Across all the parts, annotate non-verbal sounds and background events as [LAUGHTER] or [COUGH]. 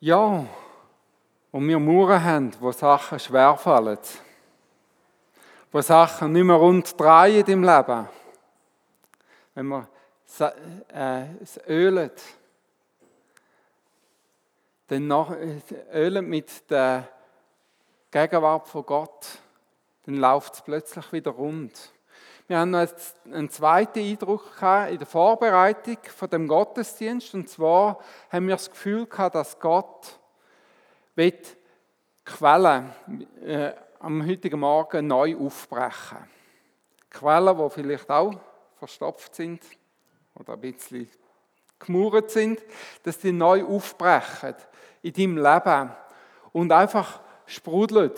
Ja, und wir Mauern haben, wo Sachen schwerfallen, wo Sachen nicht mehr rund drehen im Leben. Wenn wir äh, es ölen, dann nach, ölen mit der Gegenwart von Gott, dann läuft es plötzlich wieder rund. Wir haben noch einen zweiten Eindruck in der Vorbereitung von dem Gottesdienst. Und zwar haben wir das Gefühl gehabt, dass Gott die Quellen äh, am heutigen Morgen neu aufbrechen. Quellen, die vielleicht auch verstopft sind oder ein bisschen gemauert sind, dass die neu aufbrechen in deinem Leben und einfach sprudeln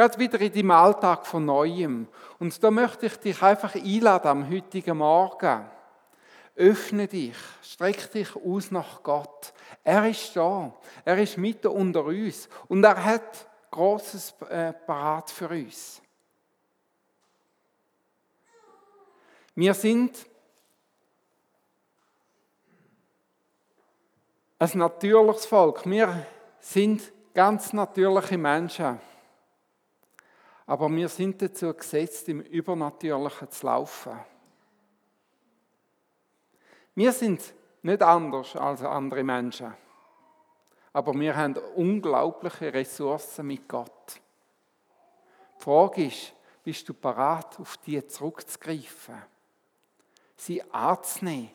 Gerade wieder in deinem Alltag von Neuem. Und da möchte ich dich einfach einladen am heutigen Morgen. Öffne dich, streck dich aus nach Gott. Er ist da. Er ist mitten unter uns. Und er hat Großes äh, für uns. Wir sind ein natürliches Volk. Wir sind ganz natürliche Menschen. Aber wir sind dazu gesetzt, im Übernatürlichen zu laufen. Wir sind nicht anders als andere Menschen. Aber wir haben unglaubliche Ressourcen mit Gott. Die Frage ist, bist du bereit, auf die zurückzugreifen? Sie anzunehmen?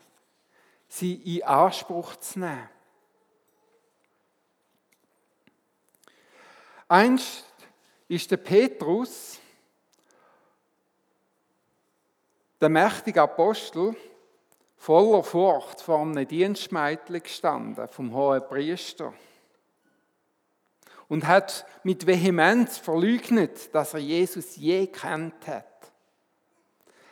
Sie in Anspruch zu nehmen? Einst ist der Petrus, der mächtige Apostel, voller Furcht vor einem Dienstmädchen gestanden, vom hohen Priester. Und hat mit Vehemenz verleugnet, dass er Jesus je kennt hat.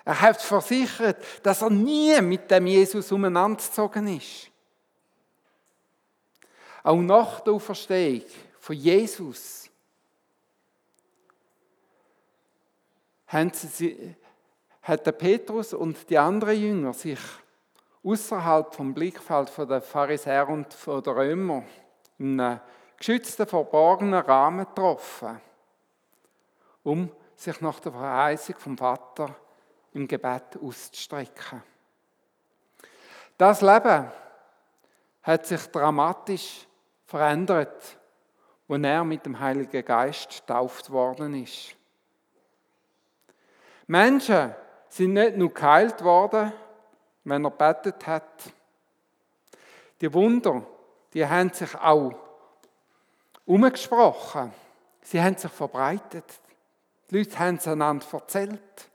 Er hat versichert, dass er nie mit dem Jesus umeinandergezogen ist. Auch nach der Auferstehung von Jesus haben sie, hat der Petrus und die anderen Jünger sich außerhalb vom Blickfeld der Pharisäer und der Römer in einem geschützten, verborgenen Rahmen getroffen, um sich nach der Verheißung vom Vater im Gebet auszustrecken. Das Leben hat sich dramatisch verändert, als er mit dem Heiligen Geist getauft worden ist. Menschen sind nicht nur geheilt worden, wenn er betet hat. Die Wunder, die haben sich auch umgesprochen. Sie haben sich verbreitet. Die Leute haben es einander erzählt.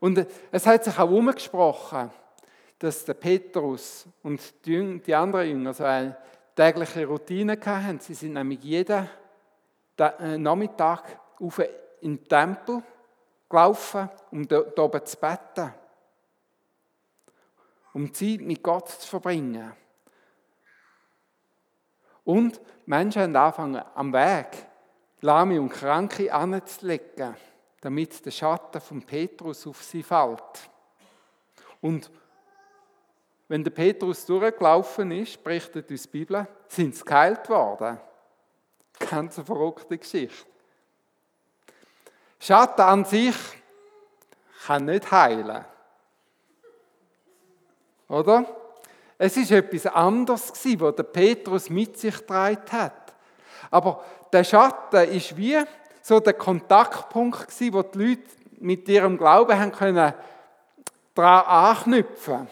Und es hat sich auch umgesprochen, dass der Petrus und die anderen Jünger so eine tägliche Routine hatten. Sie sind nämlich jeden äh, Nachmittag auf in den Tempel gelaufen, um dort oben zu beten. Um Zeit mit Gott zu verbringen. Und Menschen haben angefangen, am Weg Lahme und Kranke anzulegen, damit der Schatten von Petrus auf sie fällt. Und wenn der Petrus durchgelaufen ist, berichtet uns die Bibel, sind sie geheilt worden. Ganz eine verrückte Geschichte. Schatten an sich kann nicht heilen. Oder? Es ist etwas anderes gewesen, was der Petrus mit sich getragen hat. Aber der Schatten ist wie so der Kontaktpunkt gewesen, wo die Leute mit ihrem Glauben haben können daran anknüpfen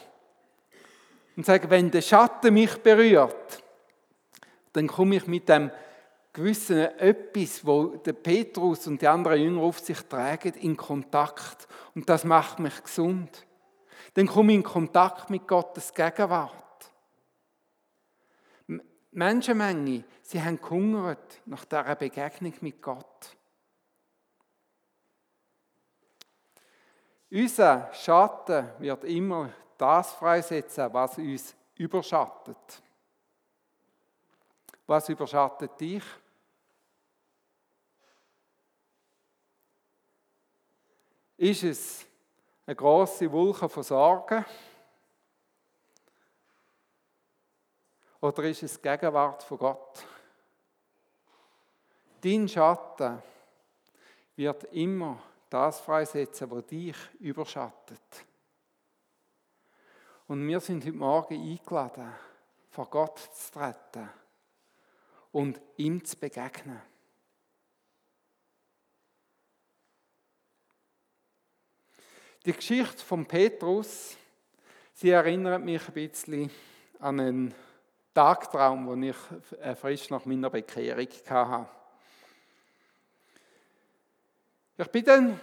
und sagen, wenn der Schatten mich berührt, dann komme ich mit dem gewissen etwas, wo der Petrus und die anderen Jünger auf sich tragen, in Kontakt. Und das macht mich gesund. Dann komme ich in Kontakt mit Gottes Gegenwart. Menschenmenge, sie haben gehungert nach dieser Begegnung mit Gott. Unser Schatten wird immer das freisetzen, was uns überschattet. Was überschattet dich? Ist es eine große Wolke von Sorgen? oder ist es die Gegenwart von Gott? Dein Schatten wird immer das freisetzen, was dich überschattet. Und wir sind heute Morgen eingeladen, vor Gott zu treten und ihm zu begegnen. Die Geschichte von Petrus, sie erinnert mich ein bisschen an einen Tagtraum, den ich äh, frisch nach meiner Bekehrung hatte. Ich bin dann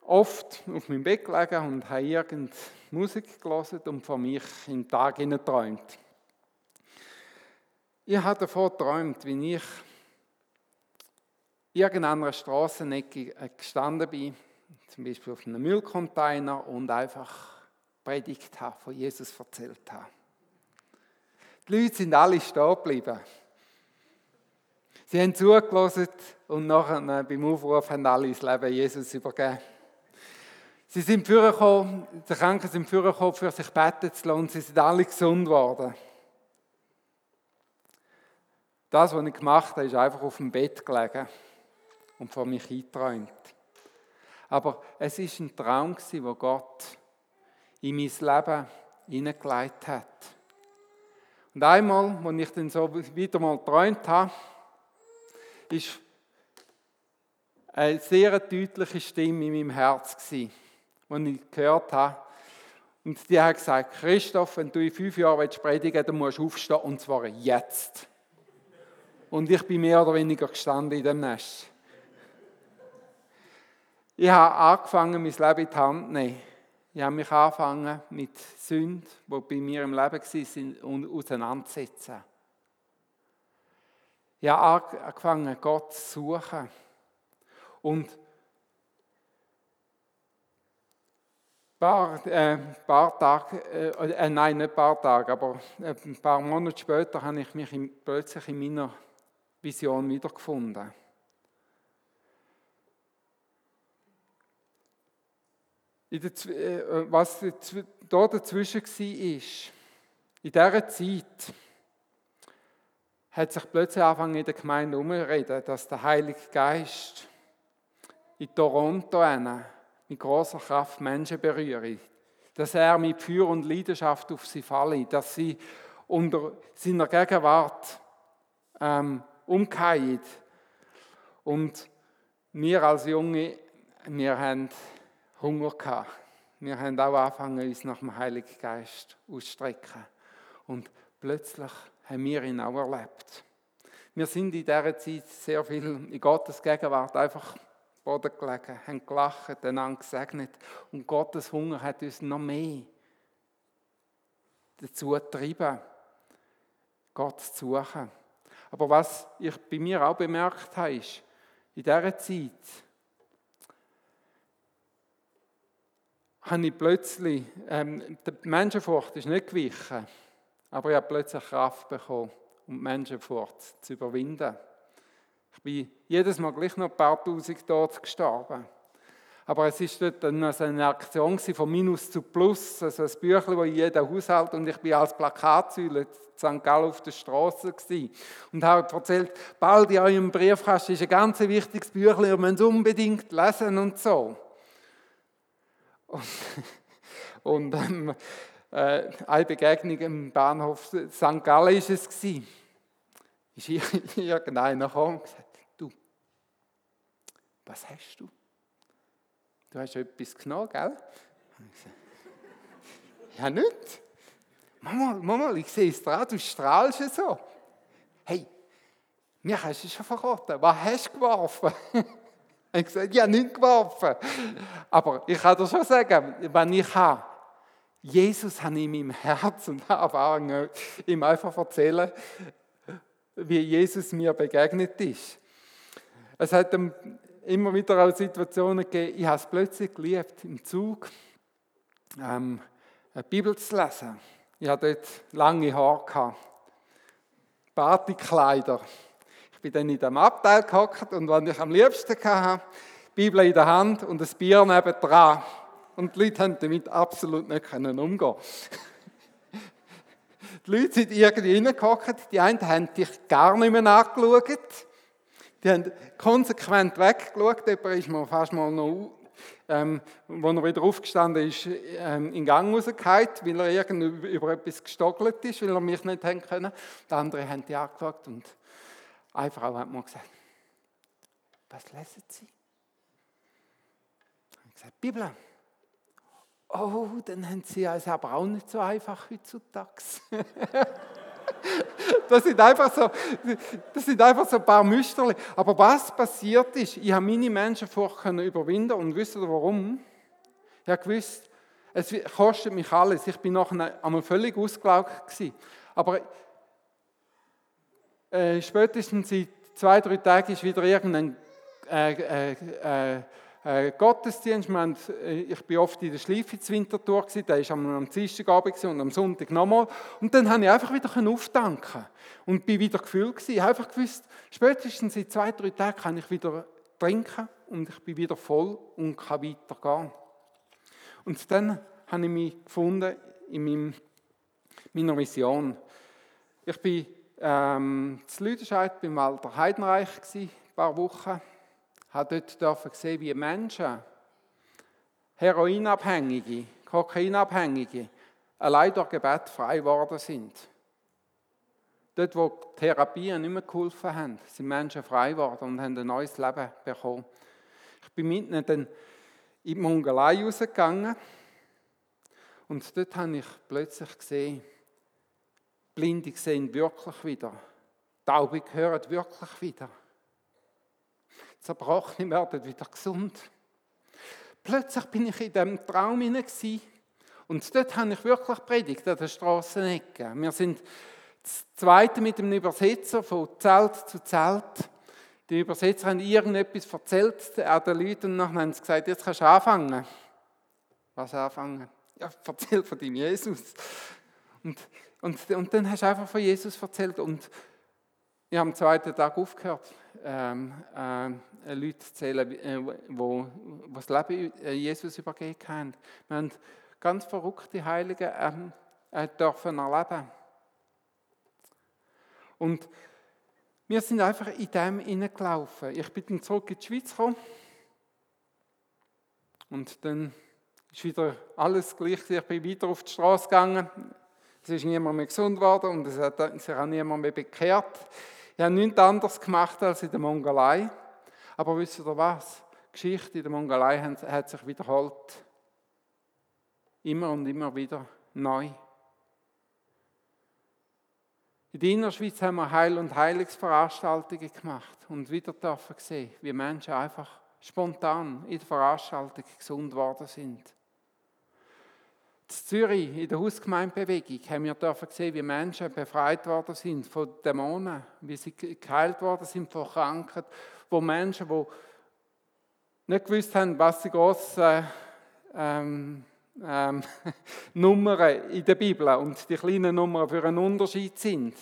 oft auf meinem Bett gelegen und habe irgendeine Musik gelesen und von mich in den Tag geträumt. Ich habe davon geträumt, wie ich irgendeiner Straßenecke gestanden bin, zum Beispiel auf einem Müllcontainer und einfach predigt habe, von Jesus erzählt habe. Die Leute sind alle stehen geblieben. Sie haben zugelassen und nachher äh, beim Aufruf haben alle das Leben Jesus übergeben. Sie sind vorgekommen, die Kranken sind vorgekommen, für sich beten zu lassen und sie sind alle gesund geworden. Das, was ich gemacht habe, ist einfach auf dem Bett gelegen und vor mich eingeträumt. Aber es ist ein Traum, wo Gott in mein Leben hineingelegt hat. Und einmal, als ich dann so wieder mal geträumt habe, ist eine sehr deutliche Stimme in meinem Herz die ich gehört habe. Und die hat gesagt, Christoph, wenn du in fünf Jahren predigen willst, dann musst du aufstehen, und zwar jetzt. Und ich bin mehr oder weniger gestanden in dem Nest. Ich habe angefangen, mein Leben in die Hand zu nehmen. Ich habe mich angefangen, mit Sünden, die bei mir im Leben waren, auseinanderzusetzen. Ich habe angefangen, Gott zu suchen. Und ein paar, äh, paar Tage, äh, äh, nein, nicht ein paar Tage, aber ein paar Monate später habe ich mich plötzlich in meiner Vision wiedergefunden. Der, äh, was da dazwischen war, in dieser Zeit hat sich plötzlich angefangen in der Gemeinde umzureden, dass der Heilige Geist in Toronto mit großer Kraft Menschen berührt. Dass er mit Feuer und Leidenschaft auf sie falle, dass sie unter seiner Gegenwart ähm, umkehren. Und wir als Junge, wir haben Hunger gehabt. Wir haben auch angefangen, uns nach dem Heiligen Geist auszustrecken. Und plötzlich haben wir ihn auch erlebt. Wir sind in dieser Zeit sehr viel in Gottes Gegenwart einfach Boden gelegen, haben gelacht, einander gesegnet. Und Gottes Hunger hat uns noch mehr dazu getrieben, Gott zu suchen. Aber was ich bei mir auch bemerkt habe, ist, in dieser Zeit habe ich plötzlich, ähm, die Menschenfurcht ist nicht gewichen, aber ich habe plötzlich Kraft bekommen, um die Menschenfurcht zu überwinden. Ich bin jedes Mal gleich noch ein paar Tausend dort gestorben. Aber es war dort dann also eine Aktion von Minus zu Plus, also ein Büchlein, das in jedem Haushalt und ich bin als Plakatsäule in St. Gallen auf der Straße und habe erzählt, bald in eurem Briefkasten ist ein ganz wichtiges Büchlein, ihr müsst es unbedingt lesen und so. Und, [LAUGHS] und ähm, äh, eine Begegnung im Bahnhof St. Gallen war es. Gewesen. Ist [LAUGHS] irgendeiner gekommen und gesagt, du, was hast du? Du hast etwas genommen, gell? [LAUGHS] Ja, nicht. Mama, Mama, ich sehe es dran, du strahlst so. Hey, mir hast du schon verraten. Was hast du geworfen? Ich habe gesagt, ja, nicht geworfen. Aber ich kann dir schon sagen, wenn ich habe, Jesus hat in meinem Herz und habe ihm einfach erzählen, wie Jesus mir begegnet ist. Es hat immer wieder auch Situationen gegeben, ich habe es plötzlich geliebt, im Zug ähm, eine Bibel zu lesen. Ich hatte dort lange Haare, Partykleider bin dann in dem Abteil gehockt und was ich am liebsten hatte, Bibel in der Hand und das Bier nebendran. Und die Leute haben damit absolut nicht umgehen [LAUGHS] Die Leute sind irgendwie reingehockt, die einen haben dich gar nicht mehr angeschaut. Die haben konsequent weggeschaut, jemand ist mir fast mal noch, ähm, wo er wieder aufgestanden ist, ähm, in Gang rausgefallen, weil er irgendwie über etwas gestockelt ist, weil er mich nicht haben können. Die anderen haben die angeschaut und eine Frau hat mir gesagt, was lesen Sie? Ich habe gesagt, Bibel. Oh, dann haben Sie es aber auch nicht so einfach heutzutage. [LAUGHS] Das sind einfach so, das sind einfach so ein paar Müsterli. Aber was passiert ist, ich habe meine Menschenfurcht überwinden und wisst ihr warum? Ich habe gewusst, es kostet mich alles. Ich bin nachher einmal völlig ausgelaugt gewesen. Aber äh, spätestens seit zwei, drei Tagen ist wieder irgendein äh, äh, äh, Gottesdienst. Wir haben, äh, ich bin oft in der Schleife Winterthur, gewesen, der war am, am Dienstagabend und am Sonntag nochmal. Und dann habe ich einfach wieder auftanken und bin wieder gefühlt. Ich habe einfach gewusst, spätestens in zwei, drei Tagen kann ich wieder trinken und ich bin wieder voll und kann weitergehen. Und dann habe ich mich gefunden in meinem, meiner Mission. Ich bin ähm, zu Lüdenscheid beim Walter Heidenreich ein paar Wochen habe dort gesehen, wie Menschen, Heroinabhängige, Kokainabhängige, allein durch Gebet frei geworden sind. Dort, wo Therapien nicht mehr geholfen haben, sind Menschen frei geworden und haben ein neues Leben bekommen. Ich bin mit ihnen dann in die Mongolei rausgegangen und dort habe ich plötzlich gesehen, Blinde sehen wirklich wieder, Taube hören wirklich wieder zerbrochen werden wieder gesund. Plötzlich bin ich in diesem Traum hinein und dort habe ich wirklich predigt an der Strassenecke. Wir sind das Zweite mit dem Übersetzer von Zelt zu Zelt. Die Übersetzer haben irgendetwas erzählt an den Leuten und dann haben sie gesagt, jetzt kannst du anfangen. Was anfangen? Ja, [LAUGHS] erzähl von dem Jesus. Und, und, und dann hast du einfach von Jesus erzählt und ich habe am zweiten Tag aufgehört, ähm, äh, Leute zu zählen, äh, wo, wo das Leben äh, Jesus übergeben haben. Wir haben ganz verrückte Heilige ähm, äh, dürfen erleben. Und wir sind einfach in dem hineingelaufen. Ich bin dann zurück in die Schweiz gekommen. Und dann ist wieder alles gleich. Ich bin weiter auf die Straße gegangen. Es ist niemand mehr gesund geworden und es hat sich auch niemand mehr bekehrt. Ich habe nichts anderes gemacht als in der Mongolei. Aber wisst ihr was? Die Geschichte in der Mongolei hat sich wiederholt. Immer und immer wieder neu. In der Innerschweiz haben wir Heil- und Heilungsveranstaltungen gemacht und wieder dürfen sehen, wie Menschen einfach spontan in der Veranstaltung gesund worden sind. In Zürich, in der Hausgemeindebewegung, haben wir dürfen sehen, wie Menschen befreit worden sind von Dämonen, wie sie geheilt worden sind von Krankheiten, wo Menschen, die nicht gewusst haben, was die grossen ähm, ähm, [LAUGHS] Nummern in der Bibel und die kleinen Nummern für einen Unterschied sind,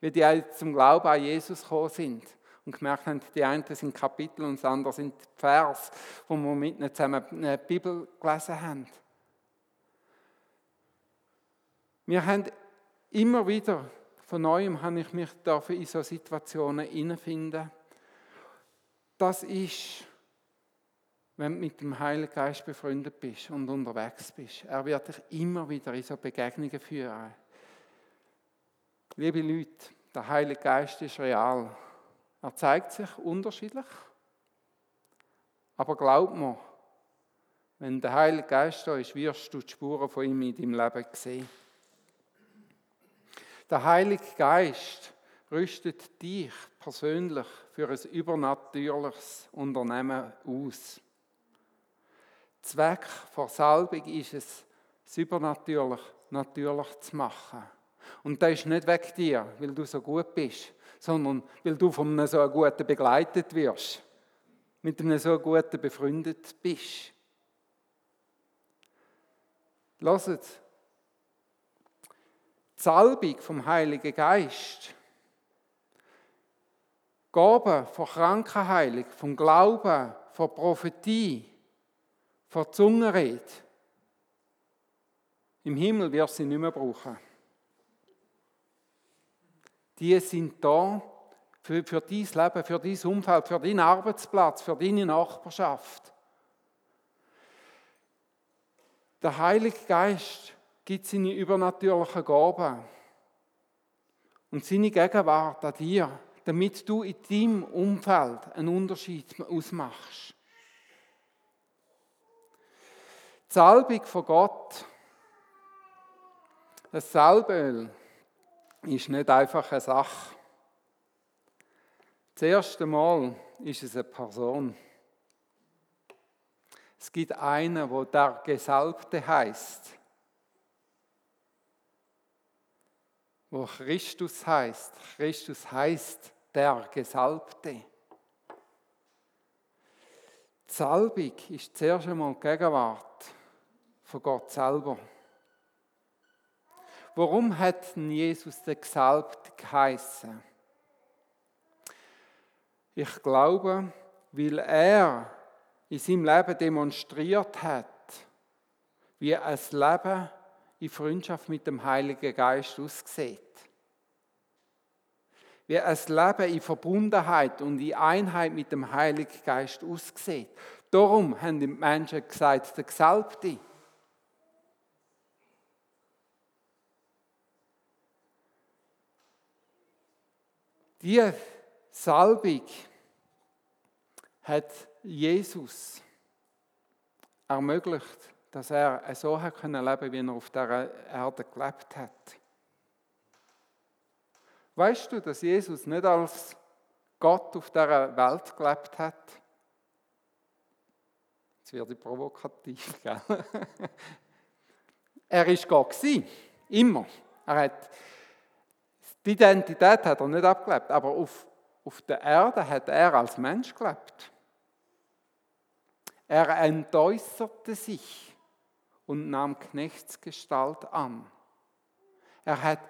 wie die zum Glauben an Jesus gekommen sind und gemerkt haben, die einen sind Kapitel und das andere sind Vers, wo wir mit ihnen zusammen eine Bibel gelesen haben. Wir haben immer wieder, von neuem habe ich mich in so Situationen hineinfinden. Das ist, wenn du mit dem Heiligen Geist befreundet bist und unterwegs bist. Er wird dich immer wieder in so Begegnungen führen. Liebe Leute, der Heilige Geist ist real. Er zeigt sich unterschiedlich. Aber glaub mir, wenn der Heilige Geist da ist, wirst du die Spuren von ihm in deinem Leben sehen. Der Heilige Geist rüstet dich persönlich für ein übernatürliches Unternehmen aus. Zweck der Salbung ist es, das übernatürlich natürlich zu machen. Und das ist nicht wegen dir, weil du so gut bist, sondern weil du von einem so guten begleitet wirst, mit einem so guten befreundet bist. Lasst, Salbung vom Heiligen Geist, Gaben von Krankenheilung, vom Glauben, von Prophetie, von Zungenrede. Im Himmel wirst du sie nicht mehr brauchen. die sind da für, für dein Leben, für dein Umfeld, für deinen Arbeitsplatz, für deine Nachbarschaft. Der Heilige Geist gibt seine übernatürlichen Gaben und seine Gegenwart an dir, damit du in deinem Umfeld einen Unterschied ausmachst. Die Salbung von Gott, das Salböl, ist nicht einfach eine Sache. Das erste Mal ist es eine Person. Es gibt einen, wo der Gesalbte heißt, wo Christus heißt. Christus heißt der Gesalbte. Die Salbung ist zuerst einmal die Gegenwart von Gott selber. Warum hat Jesus der Gesalbte geheißen? Ich glaube, weil er in seinem Leben demonstriert hat, wie ein Leben in Freundschaft mit dem Heiligen Geist aussieht. Wie ein Leben in Verbundenheit und in Einheit mit dem Heiligen Geist aussieht. Darum haben die Menschen gesagt, der Gesalbte. Die Salbung hat Jesus ermöglicht, dass er so leben, wie er auf der Erde gelebt hat. Weißt du, dass Jesus nicht als Gott auf der Welt gelebt hat? Jetzt werde ich provokativ, [LAUGHS] gell? er ist Gott gewesen, immer. Er hat die Identität hat er nicht abgelebt, aber auf, auf der Erde hat er als Mensch gelebt. Er entäußerte sich und nahm Knechtsgestalt an. Er hat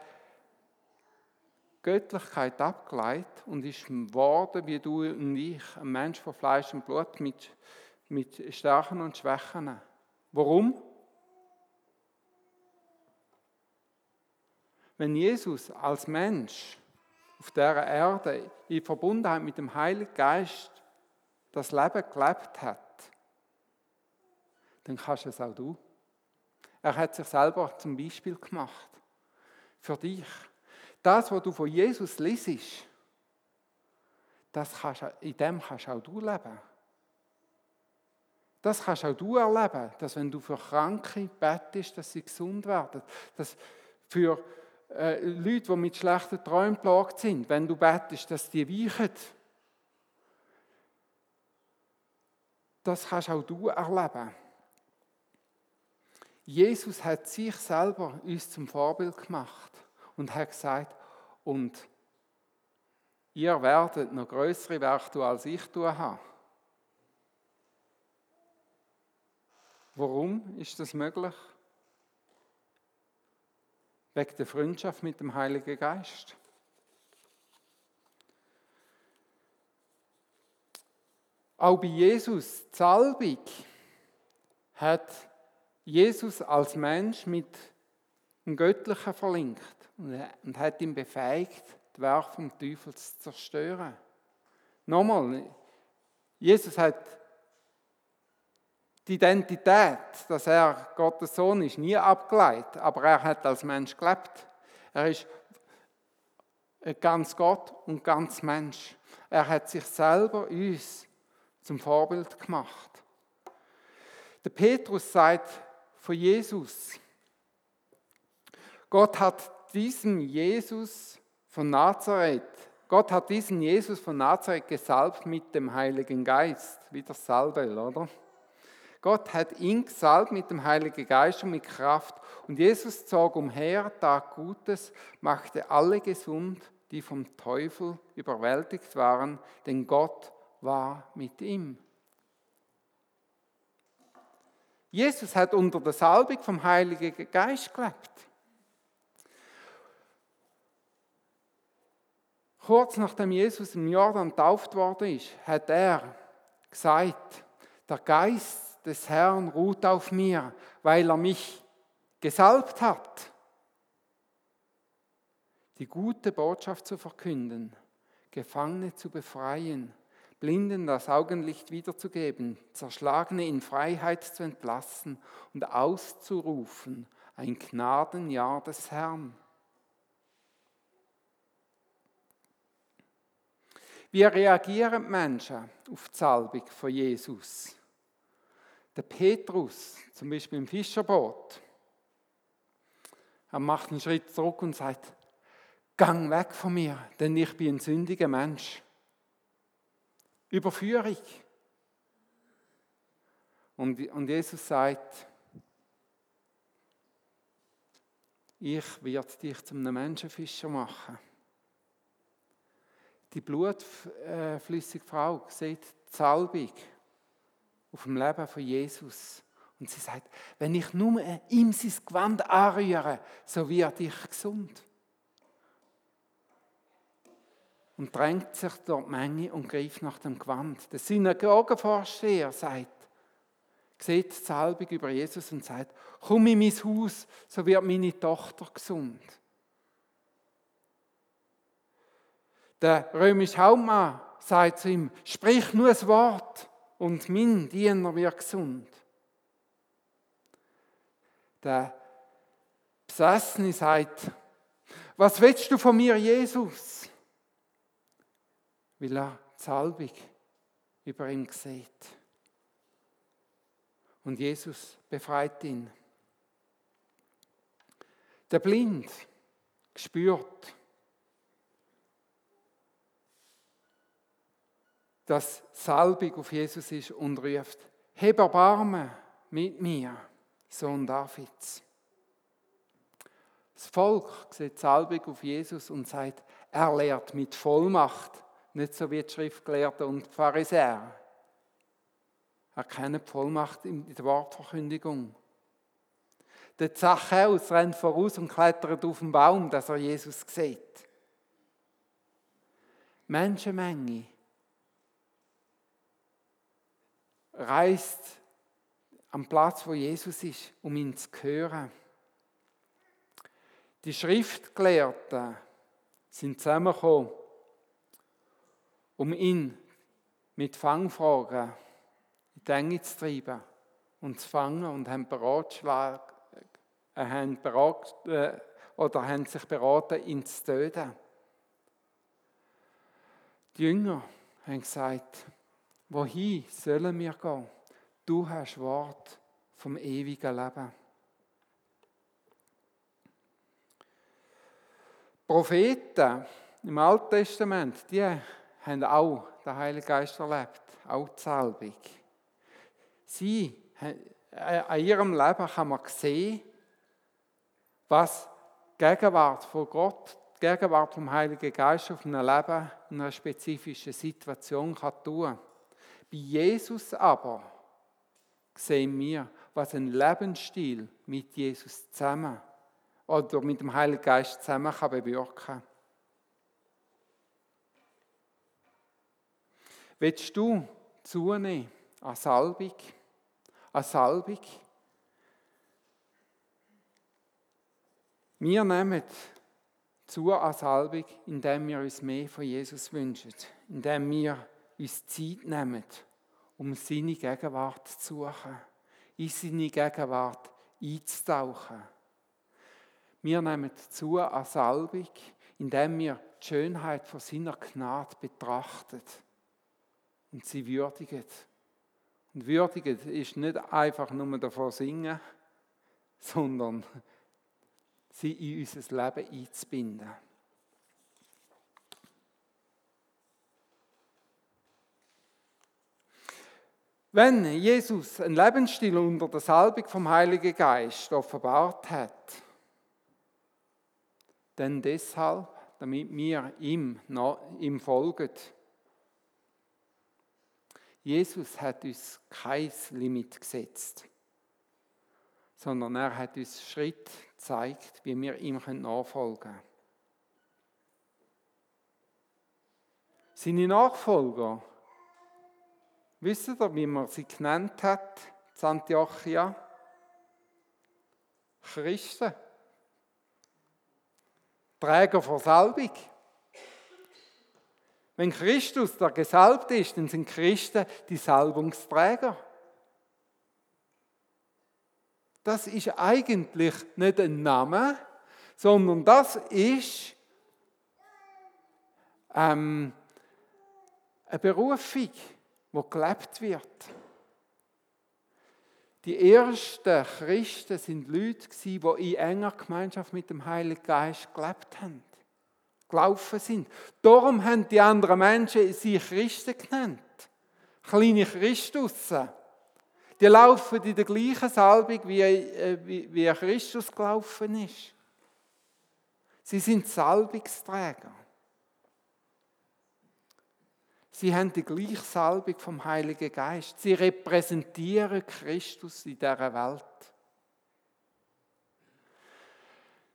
Göttlichkeit abgeleitet und ist geworden, wie du und ich, ein Mensch von Fleisch und Blut mit, mit Stärken und Schwächen. Warum? Wenn Jesus als Mensch auf der Erde in Verbundenheit mit dem Heiligen Geist das Leben gelebt hat, dann kannst es auch du. Er hat sich selber zum Beispiel gemacht. Für dich. Das, was du von Jesus liest, das kannst, in dem kannst auch du leben. Das kannst auch du erleben, dass wenn du für Kranke bettest, dass sie gesund werden. Dass für äh, Leute, die mit schlechten Träumen plagt sind, wenn du bettest, dass die weichen. Das kannst auch du erleben. Jesus hat sich selber uns zum Vorbild gemacht und hat gesagt, und ihr werdet noch größere Werke als ich tun haben. Warum ist das möglich? Wegen der Freundschaft mit dem Heiligen Geist. Auch bei Jesus, die Salbung, hat Jesus als Mensch mit dem Göttlichen verlinkt und hat ihn befähigt, die Werke vom Teufel zu zerstören. Nochmal, Jesus hat die Identität, dass er Gottes Sohn ist, nie abgeleitet, aber er hat als Mensch gelebt. Er ist ganz Gott und ganz Mensch. Er hat sich selber uns zum Vorbild gemacht. Der Petrus sagt von Jesus, Gott hat diesen Jesus von Nazareth, Gott hat diesen Jesus von Nazareth gesalbt mit dem Heiligen Geist, wie das Salbel, oder? Gott hat ihn gesalbt mit dem Heiligen Geist und mit Kraft. Und Jesus zog umher, tat Gutes, machte alle gesund, die vom Teufel überwältigt waren, denn Gott war mit ihm. Jesus hat unter der Salbung vom Heiligen Geist gelebt. Kurz nachdem Jesus im Jordan tauft worden ist, hat er gesagt, der Geist des Herrn ruht auf mir, weil er mich gesalbt hat. die gute Botschaft zu verkünden, Gefangene zu befreien, Blinden das Augenlicht wiederzugeben, Zerschlagene in Freiheit zu entlassen und auszurufen, ein Gnadenjahr des Herrn. Wie reagieren Menschen auf die Salbung von Jesus? Der Petrus, zum Beispiel im Fischerboot, er macht einen Schritt zurück und sagt, Gang weg von mir, denn ich bin ein sündiger Mensch. Überführung. Und, und Jesus sagt, ich werde dich zum einem Menschenfischer machen. Die blutflüssige Frau sieht die Salbung auf dem Leben von Jesus. Und sie sagt, wenn ich nur ihm sein Gewand anrühre, so werde ich gesund. Und drängt sich durch die Menge und greift nach dem Gewand. Der Synagogenvorsteher sagt, sieht die Salbung über Jesus und sagt, komm in mein Haus, so wird meine Tochter gesund. Der römische Hauptmann sagt zu ihm, sprich nur ein Wort und mein Diener wird gesund. Der Besessene sagt, was willst du von mir, Jesus? Weil er die über ihn sieht. Und Jesus befreit ihn. Der Blind spürt, dass Salbung auf Jesus ist und ruft, heb Erbarmen mit mir, Sohn Davids. Das Volk sieht Salbung auf Jesus und sagt, er lehrt mit Vollmacht, nicht so wie die Schriftgelehrten und die Pharisäer. Er kennt die Vollmacht in der Wortverkündigung. Der Zachäus rennt voraus und klettert auf den Baum, dass er Jesus sieht. Menschenmenge reist am Platz, wo Jesus ist, um ihn zu hören. Die Schriftgelehrten sind zusammengekommen, um ihn mit Fangfragen in die Enge zu treiben und zu fangen und haben, Beratschlag, äh, haben berat, äh, oder haben sich beraten, ihn zu töten. Die Jünger haben gesagt, Wohin sollen wir gehen? Du hast Wort vom ewigen Leben. Propheten im Alten Testament, die haben auch den Heiligen Geist erlebt, auch die Salbung. Sie, äh, an ihrem Leben kann man sehen, was die Gegenwart von Gott, die Gegenwart vom Heiligen Geist auf einem Leben in einer spezifischen Situation kann tun kann. Bei Jesus aber sehen wir, was ein Lebensstil mit Jesus zusammen oder mit dem Heiligen Geist zusammen kann bewirken. Willst du zunehmen an Salbung? An Salbung? Wir nehmen zu an Salbung, indem wir uns mehr von Jesus wünschen, indem wir uns Zeit nehmen, um seine Gegenwart zu suchen, in seine Gegenwart einzutauchen. Wir nehmen zu an Salbung, indem wir die Schönheit von seiner Gnade betrachten und sie würdigen. Und würdigen ist nicht einfach nur davor singen, sondern sie in unser Leben einzubinden. Wenn Jesus einen Lebensstil unter der Salbung vom Heiligen Geist offenbart hat, dann deshalb, damit wir ihm, ihm folgen. Jesus hat uns kein Limit gesetzt, sondern er hat uns Schritt gezeigt, wie wir ihm nachfolgen können. Seine Nachfolger Wisst ihr, wie man sie genannt hat, in Antiochia? Christen. Träger vor Salbung. Wenn Christus der Gesalbte ist, dann sind Christen die Salbungsträger. Das ist eigentlich nicht ein Name, sondern das ist ähm, eine Berufung, die gelebt wird. Die ersten Christen sind Leute, die in enger Gemeinschaft mit dem Heiligen Geist gelebt haben, gelaufen sind. Darum haben die anderen Menschen sie Christen genannt. Kleine Christussen. Die laufen in der gleichen Salbung, wie, äh, wie Christus gelaufen ist. Sie sind Salbungsträger. Sie haben die gleiche Salbung vom Heiligen Geist. Sie repräsentieren Christus in dieser Welt.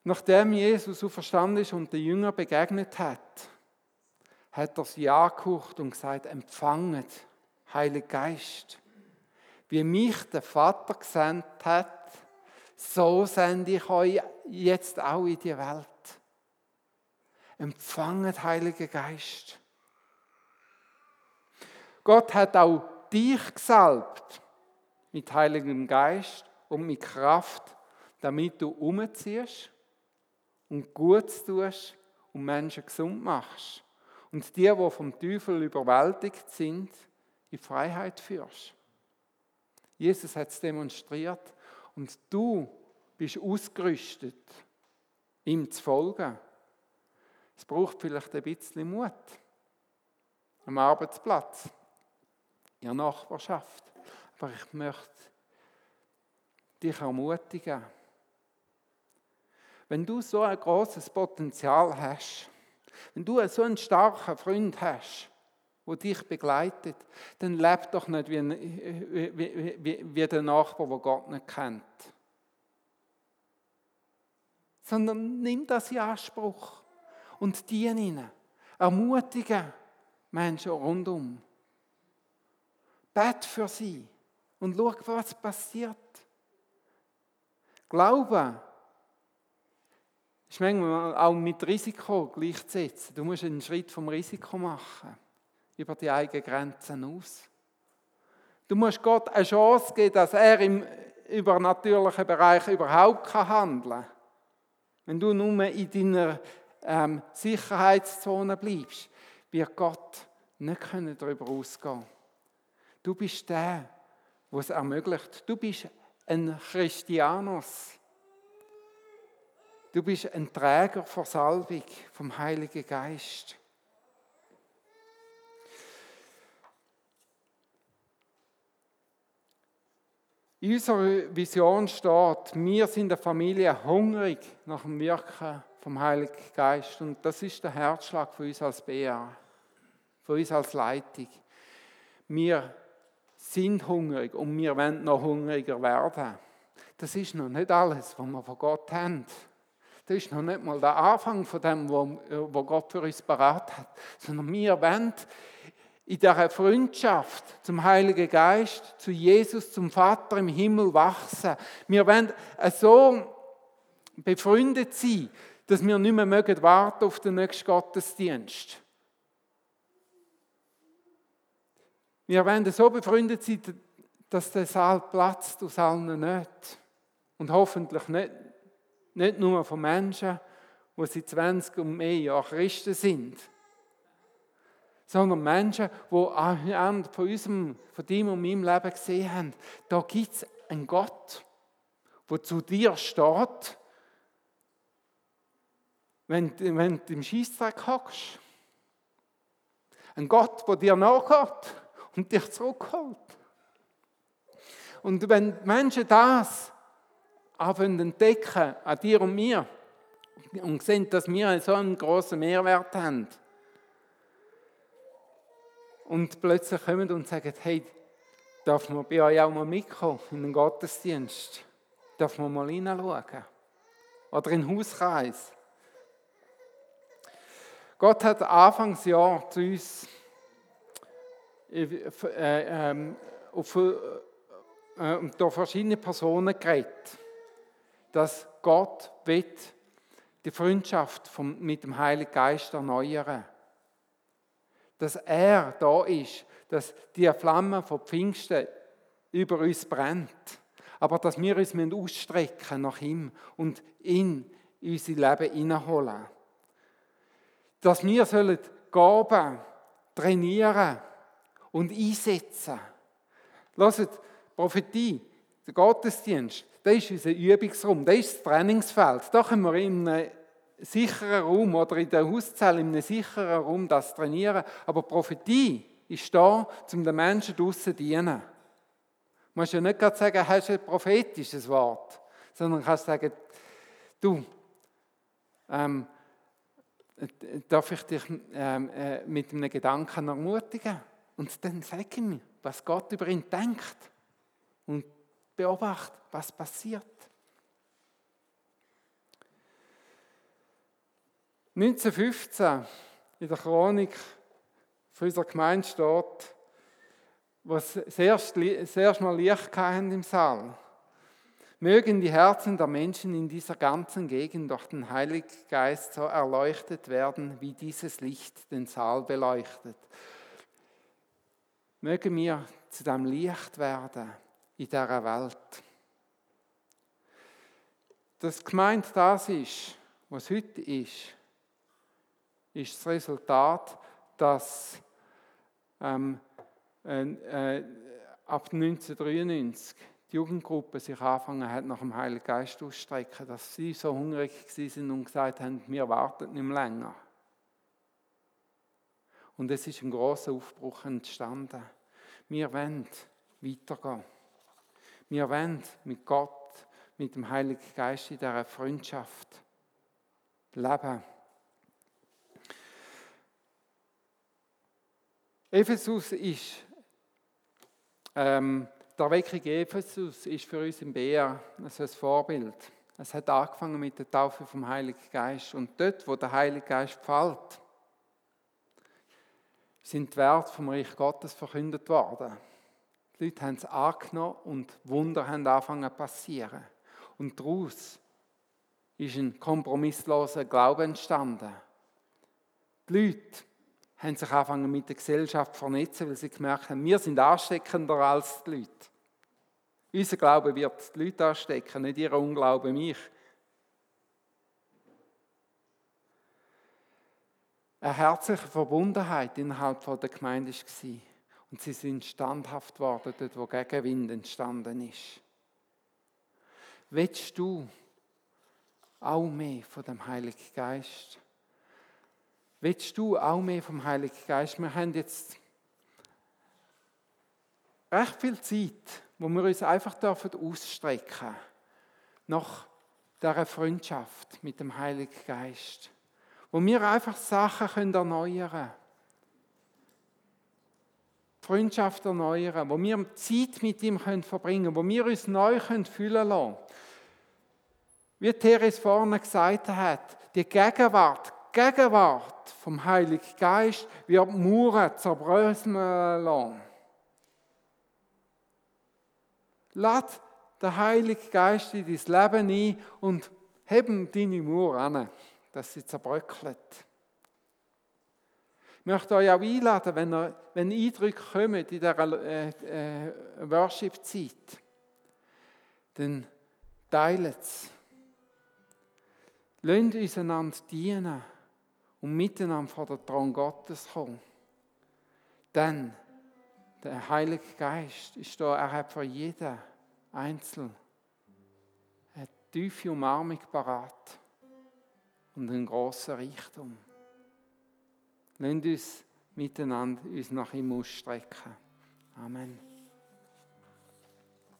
Nachdem Jesus verstanden ist und den Jünger begegnet hat, hat er sie angehaucht und gesagt, empfanget, Heiliger Geist. Wie mich der Vater gesandt hat, so sende ich euch jetzt auch in die Welt. Empfanget, Heiliger Geist. Gott hat auch dich gesalbt mit Heiligem Geist und mit Kraft, damit du umziehst und gut tust und Menschen gesund machst. Und die, die vom Teufel überwältigt sind, in Freiheit führst. Jesus hat es demonstriert und du bist ausgerüstet, ihm zu folgen. Es braucht vielleicht ein bisschen Mut am Arbeitsplatz in der Nachbarschaft. Aber ich möchte dich ermutigen, wenn du so ein großes Potenzial hast, wenn du so einen starken Freund hast, wo dich begleitet, dann leb doch nicht wie, wie, wie, wie der Nachbar, der Gott nicht kennt. Sondern nimm das in Anspruch und diene ihnen. Ermutige Menschen rundum. Bet für sie und schau, was passiert. Glaube ist manchmal auch mit Risiko gleichzusetzen. Du musst einen Schritt vom Risiko machen, über die eigenen Grenzen aus. Du musst Gott eine Chance geben, dass er im übernatürlichen Bereich überhaupt handeln kann. Wenn du nur in deiner ähm, Sicherheitszone bleibst, wird Gott nicht darüber ausgehen können. Du bist der, der es ermöglicht. Du bist ein Christianus. Du bist ein Träger von Salbung vom Heiligen Geist. In unserer Vision steht, wir sind eine Familie hungrig nach dem Wirken vom Heiligen Geist. Und das ist der Herzschlag für uns als BA, für uns als Leitung. Wir sind hungrig und wir wollen noch hungriger werden. Das ist noch nicht alles, was wir von Gott haben. Das ist noch nicht mal der Anfang von dem, was Gott für uns beraten hat, sondern wir wollen in dieser Freundschaft zum Heiligen Geist, zu Jesus, zum Vater im Himmel wachsen. Wir wollen so befreundet sein, dass wir nicht mehr warten auf den nächsten Gottesdienst. Wir werden so befreundet sein, dass der Saal platzt aus allen nicht. Und hoffentlich nicht, nicht nur von Menschen, die seit 20 und mehr Jahren Christen sind, sondern Menschen, die an von unserem, von deinem und meinem Leben gesehen haben, da gibt es einen Gott, der zu dir steht, wenn, wenn du im Schießtreck hockst. Ein Gott, der dir nachgeht und dich zurückholt. Und wenn Menschen das entdecken an dir und mir und sehen, dass wir so einen großen Mehrwert haben und plötzlich kommen und sagen, hey, darf man bei euch auch mal mitkommen in den Gottesdienst? Darf man mal hineinschauen? Oder in den Hauskreis? Gott hat Anfangsjahr zu uns äh, ähm, auf, äh, da verschiedene Personen geredet, dass Gott will, die Freundschaft vom, mit dem Heiligen Geist erneuern. Dass er da ist, dass die Flamme von Pfingsten über uns brennt. Aber dass wir uns ausstrecken nach ihm und in unser Leben hineinholen. Dass wir sollen Gaben trainieren und einsetzen. Lasst, Prophetie, der Gottesdienst, das ist unser Übungsraum, das ist das Trainingsfeld. Da können wir in einem sicheren Raum oder in der Hauszelle in einem sicheren Raum das trainieren. Aber Prophetie ist da, um den Menschen draussen zu dienen. Du musst ja nicht gerade sagen, hast du ein prophetisches Wort, sondern kannst sagen, du, ähm, darf ich dich ähm, äh, mit einem Gedanken ermutigen? Und dann sage ich mir, was Gott über ihn denkt. Und beobachte, was passiert. 1915 in der Chronik für unsere Gemeinde steht, was zuerst, zuerst mal Licht hatten im Saal. Mögen die Herzen der Menschen in dieser ganzen Gegend durch den Heiligen Geist so erleuchtet werden, wie dieses Licht den Saal beleuchtet. Mögen wir zu dem Licht werden in dieser Welt. Das gemeint das ist, was heute ist, ist das Resultat, dass ähm, äh, äh, ab 1993 die Jugendgruppe sich angefangen hat, nach dem Heiligen Geist auszustrecken, dass sie so hungrig sind und gesagt haben, wir warten nicht mehr länger. Und es ist ein großer Aufbruch entstanden. Wir wollen weitergehen. Wir wollen mit Gott, mit dem Heiligen Geist in dieser Freundschaft leben. Ephesus ist, ähm, der Erweckung Ephesus ist für uns im BR also ein Vorbild. Es hat angefangen mit der Taufe vom Heiligen Geist. Und dort, wo der Heilige Geist fällt, sind die Werte vom Reich Gottes verkündet worden. Die Leute haben es angenommen und Wunder haben angefangen zu passieren. Und daraus ist ein kompromissloser Glaube entstanden. Die Leute haben sich angefangen mit der Gesellschaft zu vernetzen, weil sie gemerkt haben, wir sind ansteckender als die Leute. Unser Glaube wird die Leute anstecken, nicht ihr Unglaube mich. Eine herzliche Verbundenheit innerhalb der Gemeinde war. Und sie sind standhaft geworden, dort wo Gegenwind entstanden ist. Willst du auch mehr von dem Heiligen Geist? Willst du auch mehr vom Heiligen Geist? Wir haben jetzt recht viel Zeit, wo wir uns einfach dürfen ausstrecken nach dieser Freundschaft mit dem Heiligen Geist. Wo wir einfach Sachen erneuern können. Freundschaft erneuern, wo wir Zeit mit ihm verbringen können, wo wir uns neu fühlen lassen Wie Therese vorne gesagt hat, die Gegenwart, Gegenwart vom Heiligen Geist wird Mauern zerbröseln lassen. Lass den Heiligen Geist in dein Leben ein und heben deine Mauer an, dass sie zerbröckelt. Ich möchte euch auch einladen, wenn, ihr, wenn Eindrücke kommen in dieser äh, äh, Worship-Zeit, dann teilt es. Lasst uns einander dienen und miteinander vor den Thron Gottes kommen. Denn der Heilige Geist ist da, er hat für jeden Einzelnen eine tiefe Umarmung parat und einen grossen Reichtum. Lasst uns miteinander uns nach ihm ausstrecken. Amen.